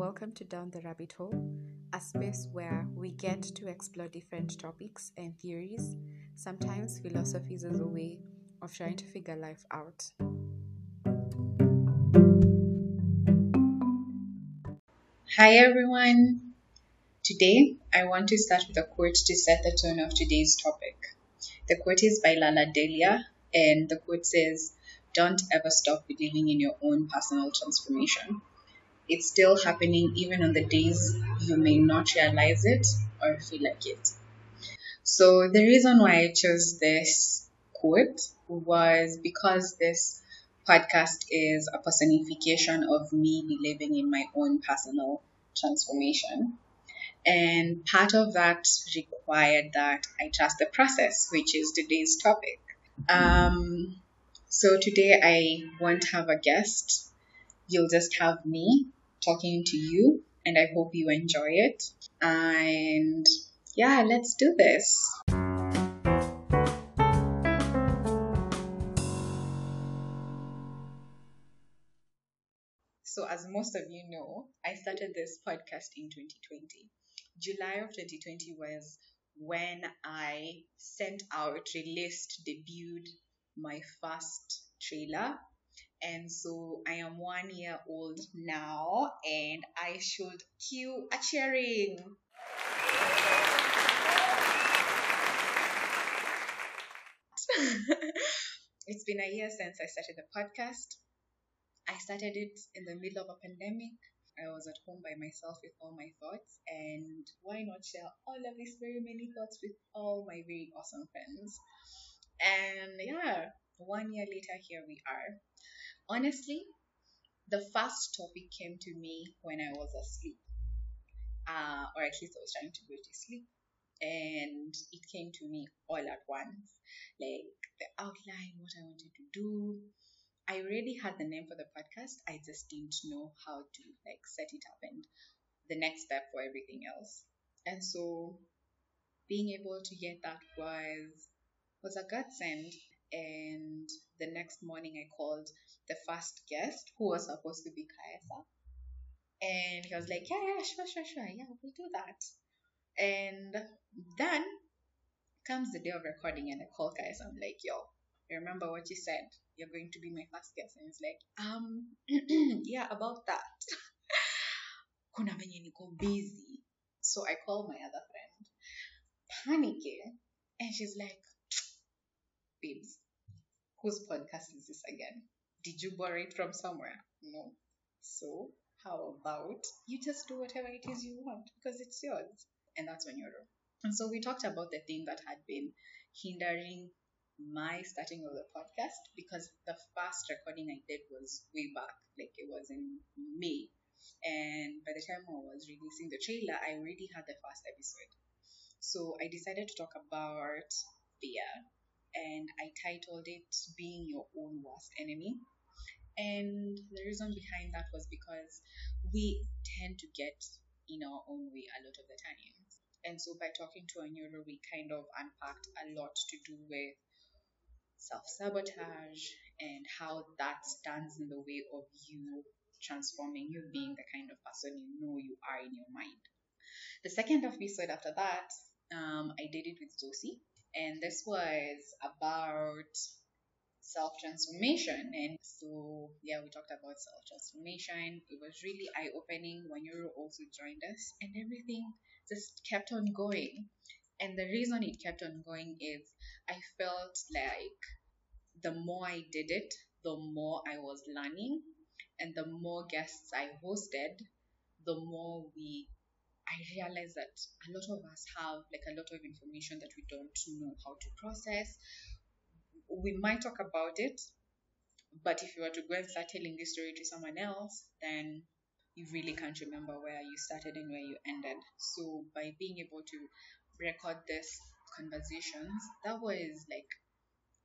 welcome to Down the Rabbit Hole, a space where we get to explore different topics and theories. Sometimes philosophies as a way of trying to figure life out. Hi everyone. Today I want to start with a quote to set the tone of today's topic. The quote is by Lalah Delia, and the quote says, Don't ever stop believing in your own personal transformation. It's still happening even on the days you may not realize it or feel like it. So, the reason why I chose this quote was because this podcast is a personification of me believing in my own personal transformation. And part of that required that I trust the process, which is today's topic. Um, so today I won't have a guest. You'll just have me talking to you, and I hope you enjoy it. And yeah, let's do this. So, as most of you know, I started this podcast in 2020. July of 2020 was when I sent out, released, debuted my first trailer and so I am one year old now, and I should cue a cheering. it's been a year since I started the podcast. I started it in the middle of a pandemic. I was at home by myself with all my thoughts, and why not share all of these very many thoughts with all my very awesome friends? And yeah, one year later, here we are. Honestly, the first topic came to me when I was asleep, uh, or at least I was trying to go to sleep, and it came to me all at once, like the outline, what I wanted to do. I already had the name for the podcast. I just didn't know how to like set it up and the next step for everything else. And so being able to get that was was a godsend and the next morning I called the first guest who was supposed to be Kaesa. And he was like, Yeah, yeah, sure, sure, sure. Yeah, we'll do that. And then comes the day of recording and I call Kaesa. I'm like, Yo, remember what you said? You're going to be my first guest. And he's like, Um, yeah, about that. Kuna busy. So I call my other friend, panicking. And she's like, babes, whose podcast is this again? Did you borrow it from somewhere? No. So, how about you just do whatever it is you want because it's yours? And that's when you're wrong. And so, we talked about the thing that had been hindering my starting of the podcast because the first recording I did was way back, like it was in May. And by the time I was releasing the trailer, I already had the first episode. So I decided to talk about fear and I titled it Being Your Own Worst Enemy. And the reason behind that was because we tend to get in our own way a lot of the times. And so by talking to Anyoro, we kind of unpacked a lot to do with self sabotage and how that stands in the way of you transforming, you being the kind of person you know you are in your mind. The second episode after that, um, I did it with Zosie, and this was about self transformation. And so, yeah, we talked about self transformation. It was really eye opening when you also joined us, and everything just kept on going. And the reason it kept on going is I felt like the more I did it, the more I was learning, and the more guests I hosted, the more we I realized that a lot of us have like a lot of information that we don't know how to process. We might talk about it, but if you were to go and start telling this story to someone else, then you really can't remember where you started and where you ended. So by being able to record this conversations, that was like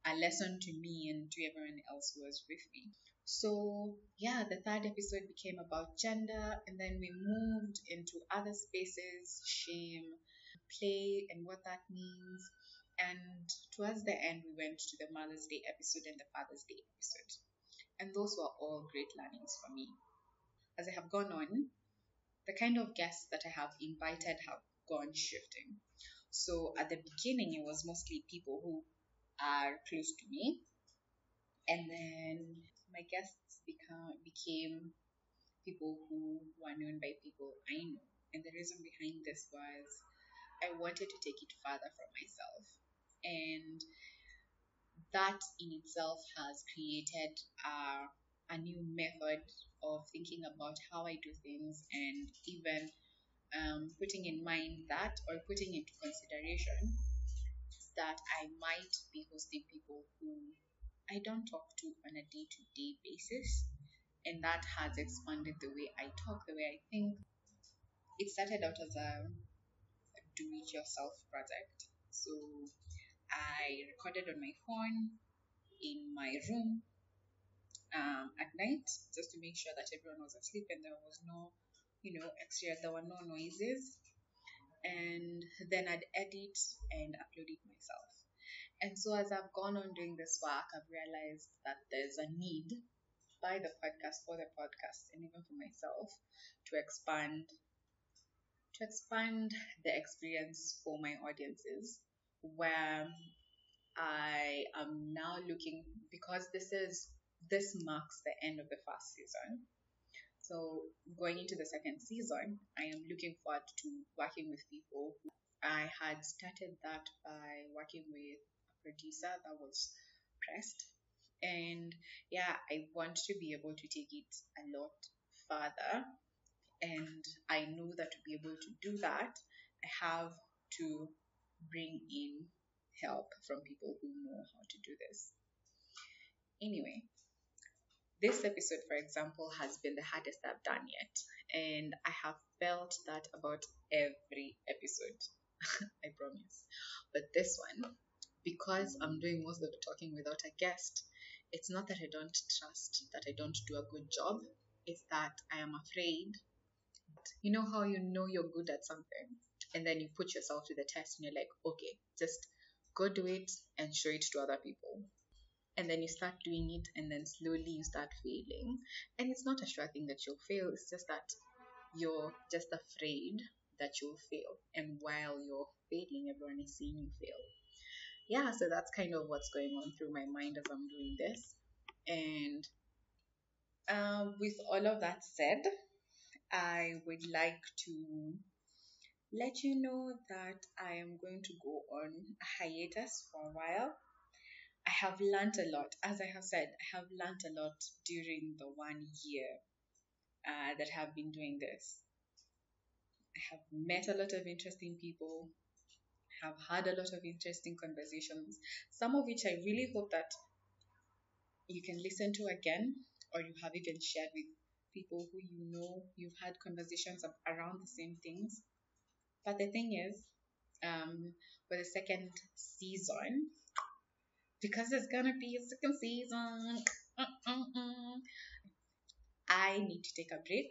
a lesson to me and to everyone else who was with me. So, yeah, the third episode became about gender, and then we moved into other spaces, shame, play, and what that means. And towards the end, we went to the Mother's Day episode and the Father's Day episode. And those were all great learnings for me. As I have gone on, the kind of guests that I have invited have gone shifting. So at the beginning, it was mostly people who are close to me, and then my guests become became people who were known by people I know. And the reason behind this was I wanted to take it further from myself, and that in itself has created a a new method of thinking about how I do things and even um, putting in mind that or putting into consideration that I might be hosting people who I don't talk to on a day to day basis. And that has expanded the way I talk, the way I think. It started out as a do it yourself project. So I recorded on my phone in my room um, at night just to make sure that everyone was asleep and there was no, you know, extra, there were no noises. And then I'd edit and upload it myself. And so as I've gone on doing this work, I've realized that there's a need by the podcast, for the podcast, and even for myself to expand to expand the experience for my audiences where I am now looking because this is this marks the end of the first season. So going into the second season, I am looking forward to working with people. I had started that by working with producer that was pressed. And yeah, I want to be able to take it a lot further. And I know that to be able to do that, I have to bring in help from people who know how to do this. Anyway, this episode, for example, has been the hardest I've done yet. And I have felt that about every episode. I promise. But this one, because I'm doing most of the talking without a guest, it's not that I don't trust that I don't do a good job. It's that I am afraid. You know how you know you're good at something and then you put yourself to the test and you're like, okay, just go do it and show it to other people and then you start doing it and then slowly you start failing and it's not a sure thing that you'll fail it's just that you're just afraid that you'll fail and while you're failing everyone is seeing you fail yeah so that's kind of what's going on through my mind as i'm doing this and um, with all of that said i would like to let you know that i am going to go on a hiatus for a while I have learned a lot. As I have said, I have learned a lot during the one year uh, that I have been doing this. I have met a lot of interesting people, have had a lot of interesting conversations, some of which I really hope that you can listen to again or you have even shared with people who you know you've had conversations around the same things. But the thing is, um, for the second season, because there's gonna be a second season. I need to take a break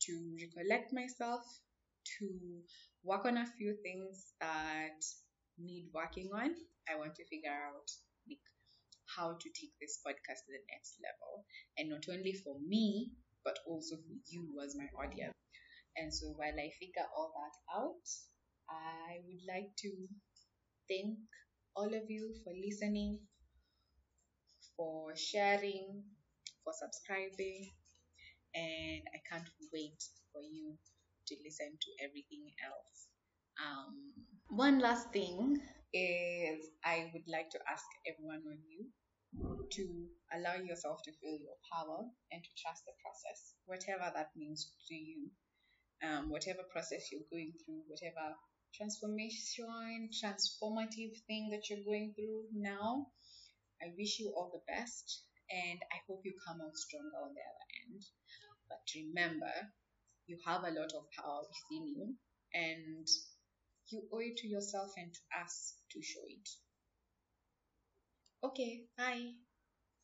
to recollect myself, to work on a few things that need working on. I want to figure out like how to take this podcast to the next level, and not only for me, but also for you as my audience. And so while I figure all that out, I would like to thank all of you for listening, for sharing, for subscribing, and I can't wait for you to listen to everything else. Um, one last thing is I would like to ask everyone on you to allow yourself to feel your power and to trust the process, whatever that means to you. Um, whatever process you're going through, whatever transformation, transformative thing that you're going through now. I wish you all the best and I hope you come out stronger on the other end. But remember, you have a lot of power within you and you owe it to yourself and to us to show it. Okay, bye.